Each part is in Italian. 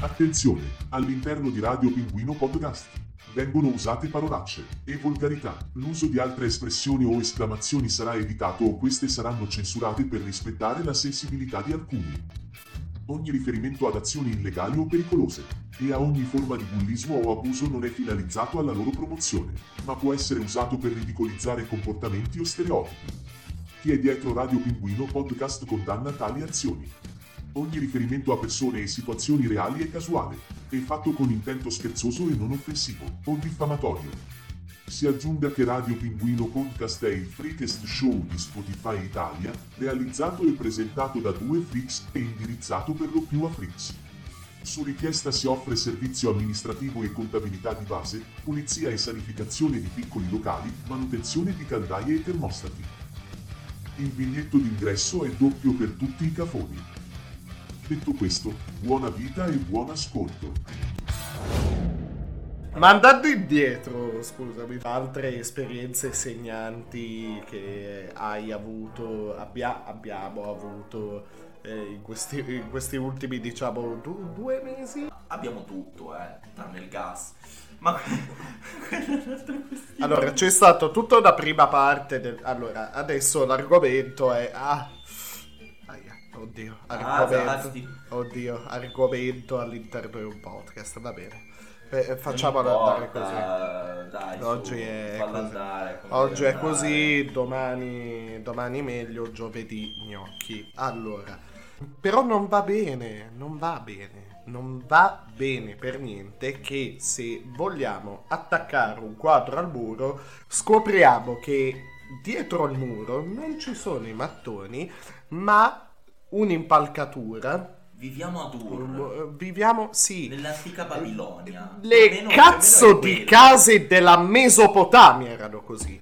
Attenzione, all'interno di Radio Pinguino Podcast vengono usate parolacce e volgarità. L'uso di altre espressioni o esclamazioni sarà evitato o queste saranno censurate per rispettare la sensibilità di alcuni. Ogni riferimento ad azioni illegali o pericolose e a ogni forma di bullismo o abuso non è finalizzato alla loro promozione, ma può essere usato per ridicolizzare comportamenti o stereotipi. Chi è dietro Radio Pinguino Podcast condanna tali azioni. Ogni riferimento a persone e situazioni reali è casuale, e fatto con intento scherzoso e non offensivo, o diffamatorio. Si aggiunga che Radio Pinguino Podcast è il freakest show di Spotify Italia, realizzato e presentato da due freaks e indirizzato per lo più a freaks. Su richiesta si offre servizio amministrativo e contabilità di base, pulizia e sanificazione di piccoli locali, manutenzione di caldaie e termostati. Il biglietto d'ingresso è doppio per tutti i cafoni. Detto questo, buona vita e buon ascolto. Ma andando indietro, scusami, altre esperienze segnanti che hai avuto, abbia- abbiamo avuto eh, in, questi, in questi ultimi, diciamo, du- due mesi? Abbiamo tutto, eh, tranne il gas. Ma Allora, c'è stato tutta una prima parte del... Allora, adesso l'argomento è... Ah, oddio, Ah, argomento... Zasti. Oddio, argomento all'interno di un podcast, va bene. Eh, facciamolo Non andare così. Dai, Oggi su, è così. andare, Oggi è così, domani, domani meglio, giovedì gnocchi. Allora, però non va bene, non va bene, non va bene per niente che se vogliamo attaccare un quadro al muro, scopriamo che dietro al muro non ci sono i mattoni, ma un'impalcatura. Viviamo ad Ur, Un- Viviamo, sì, nell'antica Babilonia. Più o le meno- cazzo di case della Mesopotamia erano così.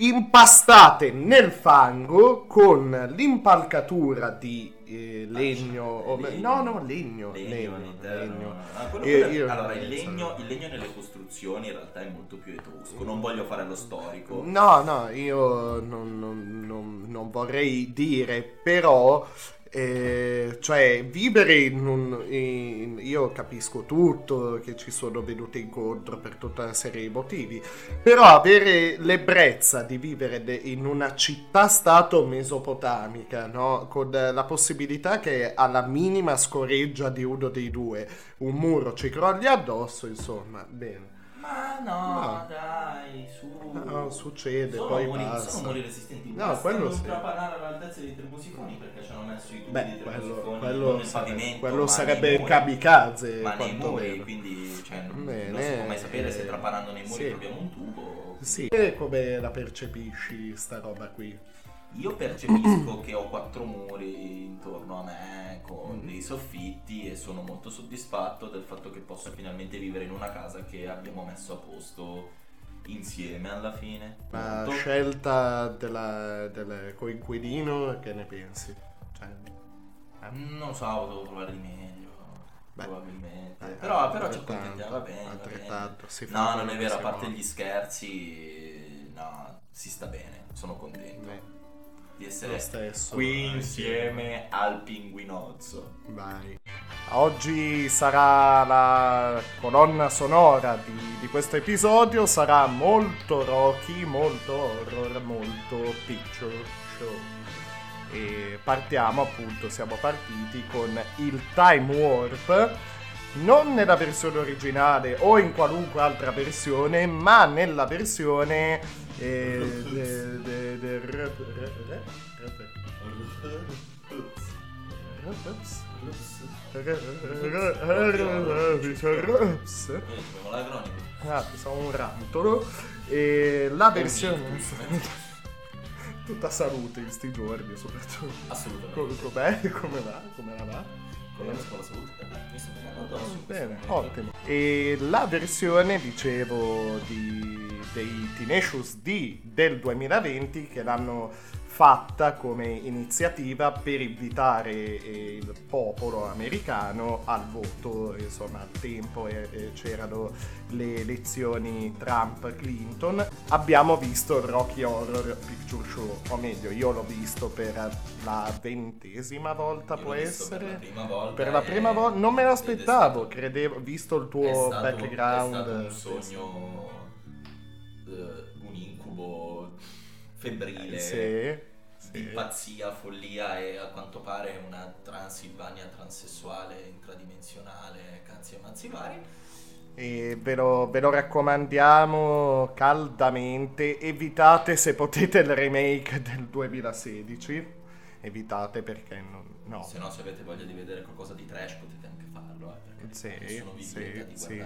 Impastate nel fango con l'impalcatura di eh, legno. o- legno. no, no, legno. Legno, Legno. legno. Ah, Io- quello- io- allora, il legno, il legno nelle costruzioni in realtà è molto più etrusco. Non voglio fare lo storico. No, no, io non, non- non- non vorrei dire, però, eh, cioè, vivere in un... in- io capisco tutto, che ci sono venuti incontro per tutta una serie di motivi, però avere l'ebbrezza di vivere de- in una città-stato mesopotamica, no? Con la possibilità che alla minima scoreggia di uno dei due un muro ci crolli addosso, insomma, bene. Ma no, No. dai, su. No, succede, sono poi muri, basta. sono muri resistenti. No, Basta quello non sì. trapanare all'altezza dei termosifoni perché ci hanno messo i tubi Beh, quello, termosifoni quello non pavimento, quello sarebbe muri. kamikaze. Ma nei muri, quindi cioè, non, Bene, non si può mai sapere se trapanando nei muri sì. troviamo un tubo. Sì. E come la percepisci sta roba qui? Io percepisco che ho quattro muri intorno a me con Mm. dei soffitti e sono molto soddisfatto del fatto che posso finalmente vivere in una casa che abbiamo messo a posto insieme alla fine. La Molto. scelta della, del coinquilino, che ne pensi? Cioè, eh, Non so, devo trovare di meglio. Beh, probabilmente. eh, però, però ci accontentiamo, va bene. va bene. No, non è vero, a parte gli scherzi, no, si sta bene. Sono contento Beh, di essere stesso. qui insieme al pinguinozzo. Vai. Oggi sarà la colonna sonora di, di questo episodio, sarà molto Rocky, molto horror, molto picture show. E partiamo appunto, siamo partiti con il Time Warp, non nella versione originale o in qualunque altra versione, ma nella versione... eh, de- de- de- re- re- re- re- Rups. L'acronimo. Ah, un rantolo. E la versione. Tutta salute in sti giorni, soprattutto. Assolutamente. Co- Com'è? Come va? Come la va? Eh, Bene, momento. ottimo. E la versione, dicevo, di dei Tenacious D del 2020 che l'hanno fatta come iniziativa per invitare eh, il popolo americano al voto, insomma al tempo eh, eh, c'erano le elezioni Trump-Clinton. Abbiamo visto il Rocky Horror Picture Show, o meglio io l'ho visto per la ventesima volta Io può essere. Per la prima volta. Per la prima volta non me è l'aspettavo, stato- credevo, visto il è tuo stato- background. È stato un sogno, febbrile. Sì, di sì. pazzia, follia e a quanto pare una Transilvania transessuale intradimensionale, cazzi e mazzi vari. E ve lo, ve lo raccomandiamo caldamente. Evitate se potete il remake del 2016. Evitate perché non. No. Se no, se avete voglia di vedere qualcosa di trash potete anche farlo, eh, perché Sì, nessuno vi sì, di sì.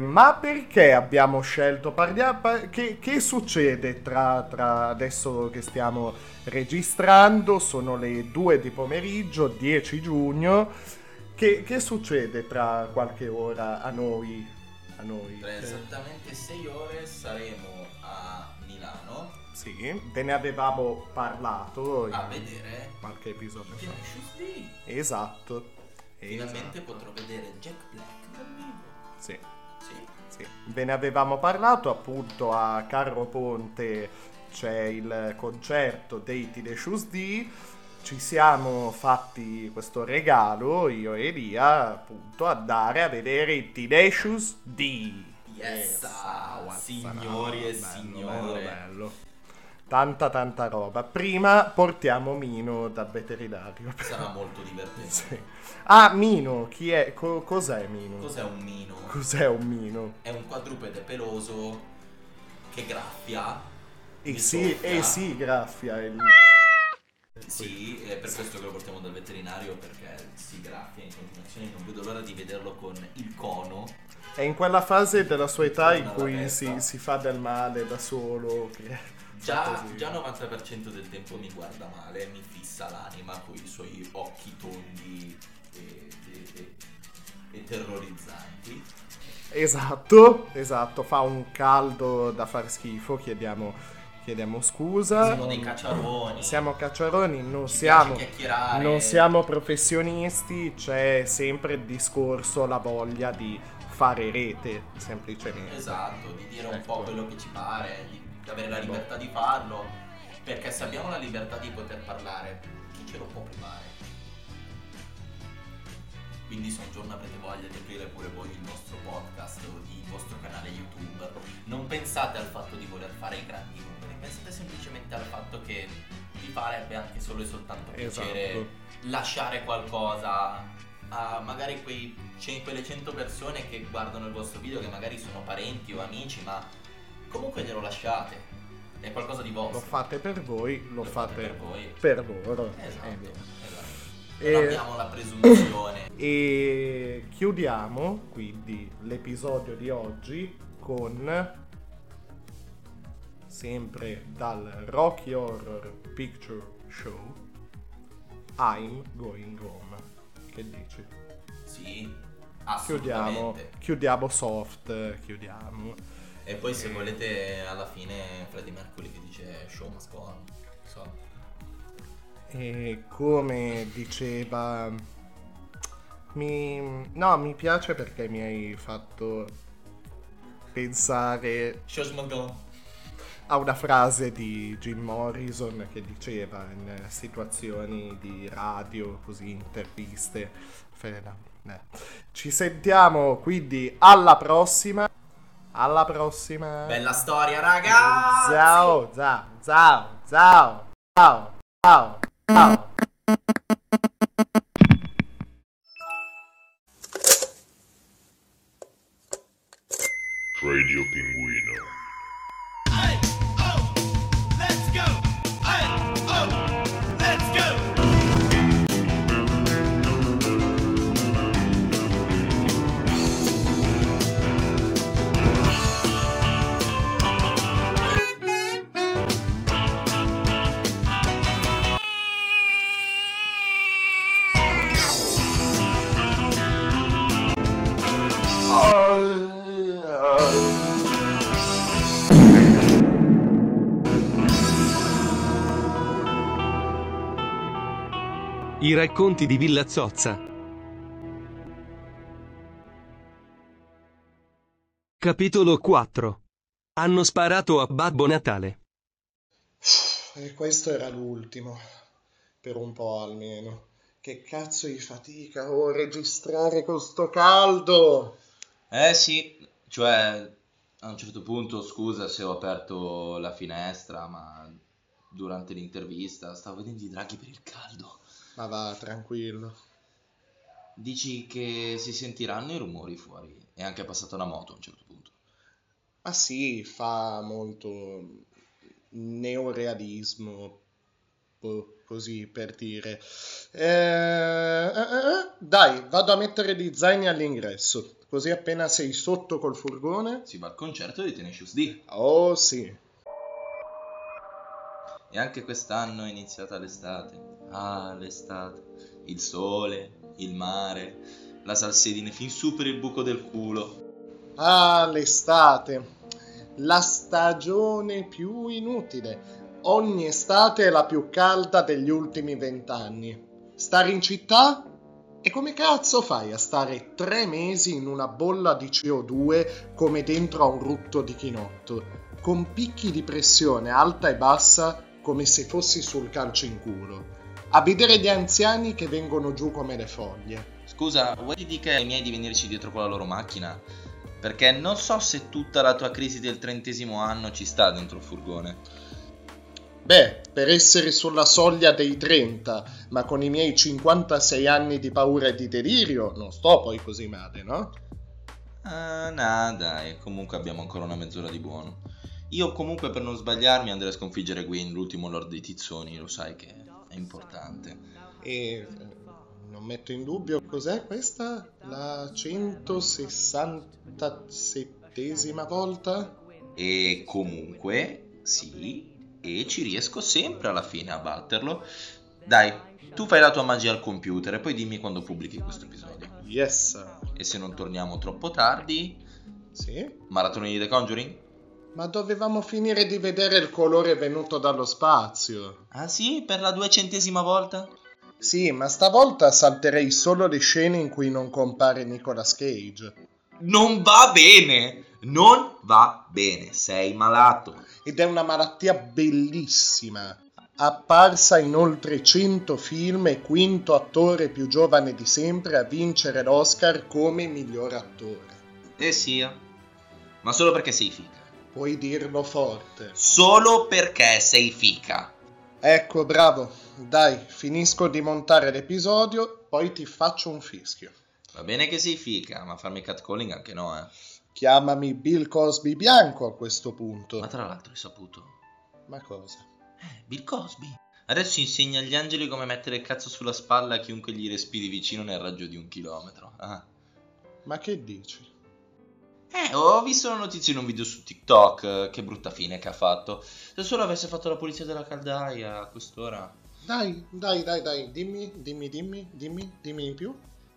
Ma perché abbiamo scelto? Parliamo, pa- che, che succede tra, tra adesso che stiamo registrando? Sono le 2 di pomeriggio, 10 giugno. Che, che succede tra qualche ora a noi? A noi? Tra esattamente 6 ore saremo a Milano Sì, ve ne avevamo parlato a vedere qualche episodio fa. Esatto. Finalmente esatto. potrò vedere Jack Black dal vivo. Sì. Sì. Sì, ve ne avevamo parlato appunto a Carro Ponte c'è il concerto dei Tenacious D ci siamo fatti questo regalo io e Elia appunto andare a vedere i Tenacious D Yes, ah, what's signori e signore. bello, bello. Tanta tanta roba prima portiamo Mino dal veterinario Sarà molto divertente. Sì. ah Mino chi è Co- cos'è Mino? Cos'è un mino? cos'è un Mino? È un quadrupede peloso che graffia. E mi sì, soffia. e sì, graffia. il- Sì, è per questo che lo portiamo dal veterinario perché si graffia in continuazione. Non vedo l'ora di vederlo con il cono. È in quella fase della sua età in cui si, si fa del male da solo. Che... Già, così. già 90% del tempo mi guarda male, mi fissa l'anima con i suoi occhi tondi e, e- e- e terrorizzanti. Esatto, esatto. Fa un caldo da far schifo. Chiediamo, chiediamo scusa. Siamo dei cacciaroni. Siamo cacciaroni, non Ci siamo. Non siamo professionisti, c'è sempre il discorso, la voglia di fare rete, semplicemente. Esatto, di dire un Ecco. po' quello che ci pare, di di avere la libertà di farlo, perché se abbiamo la libertà di poter parlare, chi ce lo può privare? Quindi se un giorno avrete voglia di aprire pure voi il nostro podcast o il vostro canale YouTube, non pensate al fatto di voler fare i grandi numeri, pensate semplicemente al fatto che vi farebbe anche solo e soltanto piacere Esatto. lasciare qualcosa a magari quei quelle 100 persone che guardano il vostro video che magari sono parenti o amici ma comunque glielo lasciate è qualcosa di vostro Lo fate per voi, lo, Lo fate fate per voi. per loro. esatto, vero. esatto. E- non abbiamo la presunzione E chiudiamo quindi l'episodio di oggi con sempre dal Rocky Horror Picture Show I'm Going Home. Che dici? sì Chiudiamo, assolutamente chiudiamo soft, chiudiamo. E poi se volete alla fine Freddie Mercury che dice show must go on so. E come diceva... Mi, no, mi piace perché mi hai fatto pensare show must go on a una frase di Jim Morrison che diceva in situazioni di radio, così interviste. Fe- no, eh. Ci sentiamo quindi alla prossima. Alla prossima. bella storia ragazzi Ciao, ciao, ciao, ciao, ciao, ciao, ciao. I racconti di Villa Zozza. Capitolo 4. Hanno sparato a Babbo Natale. E questo era l'ultimo. Per un po' almeno. Che cazzo di fatica oh, registrare con sto caldo. Eh sì, cioè a un certo punto scusa se ho aperto la finestra, ma durante l'intervista stavo vedendo i draghi per il caldo. Ma va, tranquillo. Dici che si sentiranno i rumori fuori? È anche passata una moto a un certo punto. Ma sì, fa molto neorealismo, boh, così per dire. Eh, eh, eh, dai, vado a mettere gli zaini all'ingresso, così appena sei sotto col furgone. Si va al concerto di Tenacious D. Oh sì, E anche quest'anno è iniziata l'estate. Ah, l'estate. Il sole, il mare, la salsedine fin su per il buco del culo. ah, l'estate, la stagione più inutile. Ogni estate è la più calda degli ultimi vent'anni. Stare in città? E come cazzo fai a stare tre mesi in una bolla di CO2 come dentro a un rutto di chinotto, con picchi di pressione alta e bassa come se fossi sul calcio in culo, a vedere gli anziani che vengono giù come le foglie? Scusa, vuoi che dica ai miei di venirci dietro con la loro macchina? Perché non so se tutta la tua crisi del trentesimo anno ci sta dentro il furgone. Beh, per essere sulla soglia dei 30, ma con i miei 56 anni di paura e di delirio, non sto poi così male, no? Ah, no, dai, comunque abbiamo ancora una mezz'ora di buono. Io comunque per non sbagliarmi andrei a sconfiggere Gwyn, l'ultimo lord dei tizzoni, lo sai che è importante. E eh, non metto in dubbio cos'è questa? La 167esima volta? E comunque, sì, e ci riesco sempre alla fine a batterlo. Dai, tu fai la tua magia al computer e poi dimmi quando pubblichi questo episodio. Yes. E se non torniamo troppo tardi, Sì? maratone di The Conjuring? Ma dovevamo finire di vedere il colore venuto dallo spazio. Ah sì, per la duecentesima volta? Sì, ma stavolta salterei solo le scene in cui non compare Nicolas Cage. Non va bene! Non va bene, sei malato. ed è una malattia bellissima. Apparsa in oltre 100 film e quinto attore più giovane di sempre a vincere l'Oscar come miglior attore. Eh sì, ma solo perché sei fica. Puoi dirlo forte. Solo perché sei fica. Ecco, bravo. Dai, finisco di montare l'episodio, poi ti faccio un fischio. Va bene che sei fica, ma farmi catcalling anche no, eh. Chiamami Bill Cosby bianco a questo punto. Ma tra l'altro hai saputo. Ma cosa? Eh, Bill Cosby. Adesso insegna agli angeli come mettere il cazzo sulla spalla a chiunque gli respiri vicino nel raggio di un chilometro. Ah. Ma che dici? Eh, ho visto la notizia in un video su TikTok. eh, Che brutta fine che ha fatto. Se solo avesse fatto la pulizia della caldaia a quest'ora. Dai, dai, dai, dai, dimmi, dimmi, dimmi, dimmi, dimmi in più.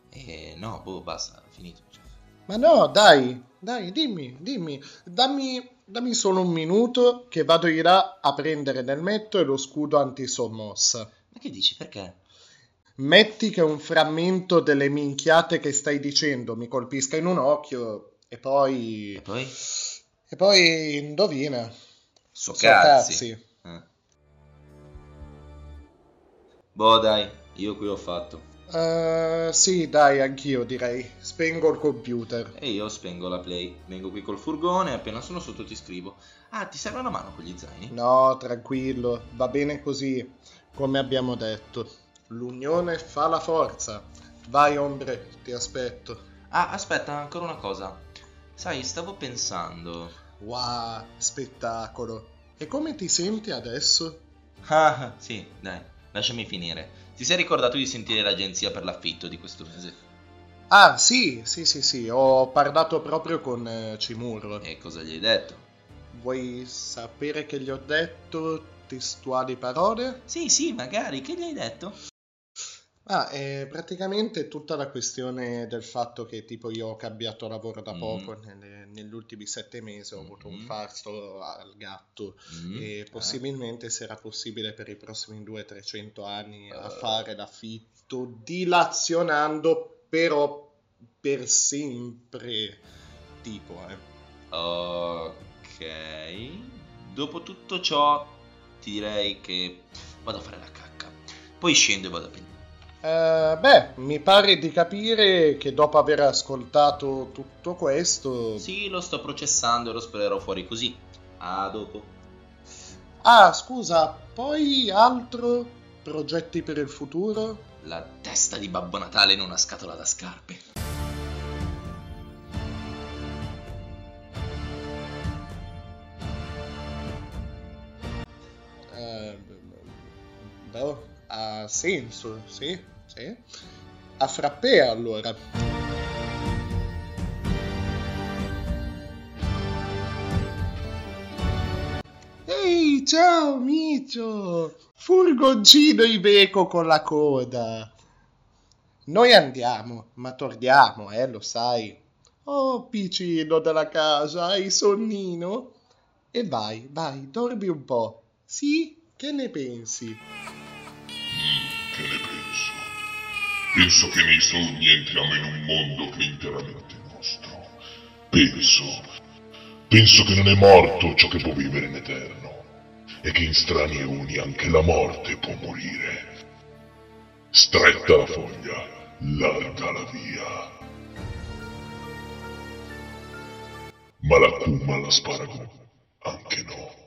Eh, no, boh, basta, finito. cioè. Ma no, dai, dai, dimmi, dimmi, dammi, dammi solo un minuto che vado di là a prendere nel metto e lo scudo antisommossa. Ma che dici, perché? Metti che un frammento delle minchiate che stai dicendo mi colpisca in un occhio e poi... E poi? E poi indovina. So, So cazzi. cazzi. Eh. Boh, dai, io qui ho fatto. Eh, sì, dai, anch'io direi. Spengo il computer. E io spengo la play. Vengo qui col furgone, appena sono sotto ti scrivo. Ah, ti serve una mano con gli zaini? No, tranquillo, va bene così, come abbiamo detto. L'unione fa la forza. Vai, ombre, ti aspetto. Ah, aspetta, ancora una cosa. Sai, stavo pensando. Wow, spettacolo. E come ti senti adesso? Ah, sì, dai, lasciami finire. Ti sei ricordato di sentire l'agenzia per l'affitto di questo mese? Ah, sì, sì, sì, sì, ho parlato proprio con eh, Cimurro. E cosa gli hai detto? Vuoi sapere che gli ho detto testuali parole? Sì, sì, magari, che gli hai detto? Ah, è praticamente tutta la questione del fatto che tipo io ho cambiato lavoro da Mm. poco, nelle- negli ultimi sette mesi ho avuto un Mhm. fasto al gatto Mm, e eh. possibilmente se era possibile per i prossimi 200-300 anni a Eh. fare l'affitto dilazionando però per sempre tipo eh. Ok. Dopo tutto ciò, ti direi che vado a fare la cacca. Poi scendo e vado a prendere. Eh, beh, mi pare di capire che dopo aver ascoltato tutto questo... Sì, lo sto processando e lo spererò fuori così. A dopo. Ah, scusa, poi altro? Progetti per il futuro? La testa di Babbo Natale in una scatola da scarpe. Eh, beh, ha senso, sì, sì. A frappè allora. Ehi, ciao Micio! Furgoncino Iveco con la coda. Noi andiamo, ma torniamo, eh, lo sai. Oh, piccino della casa, hai sonnino? E vai, vai, dormi un po'. Sì? Che ne pensi? Penso che nei sogni entriamo in un mondo che è interamente nostro. Penso. Penso che non è morto ciò che può vivere in eterno. E che in strani eoni anche la morte può morire. Stretta la foglia, larga la via. Ma la cuma l'asparago, anche no.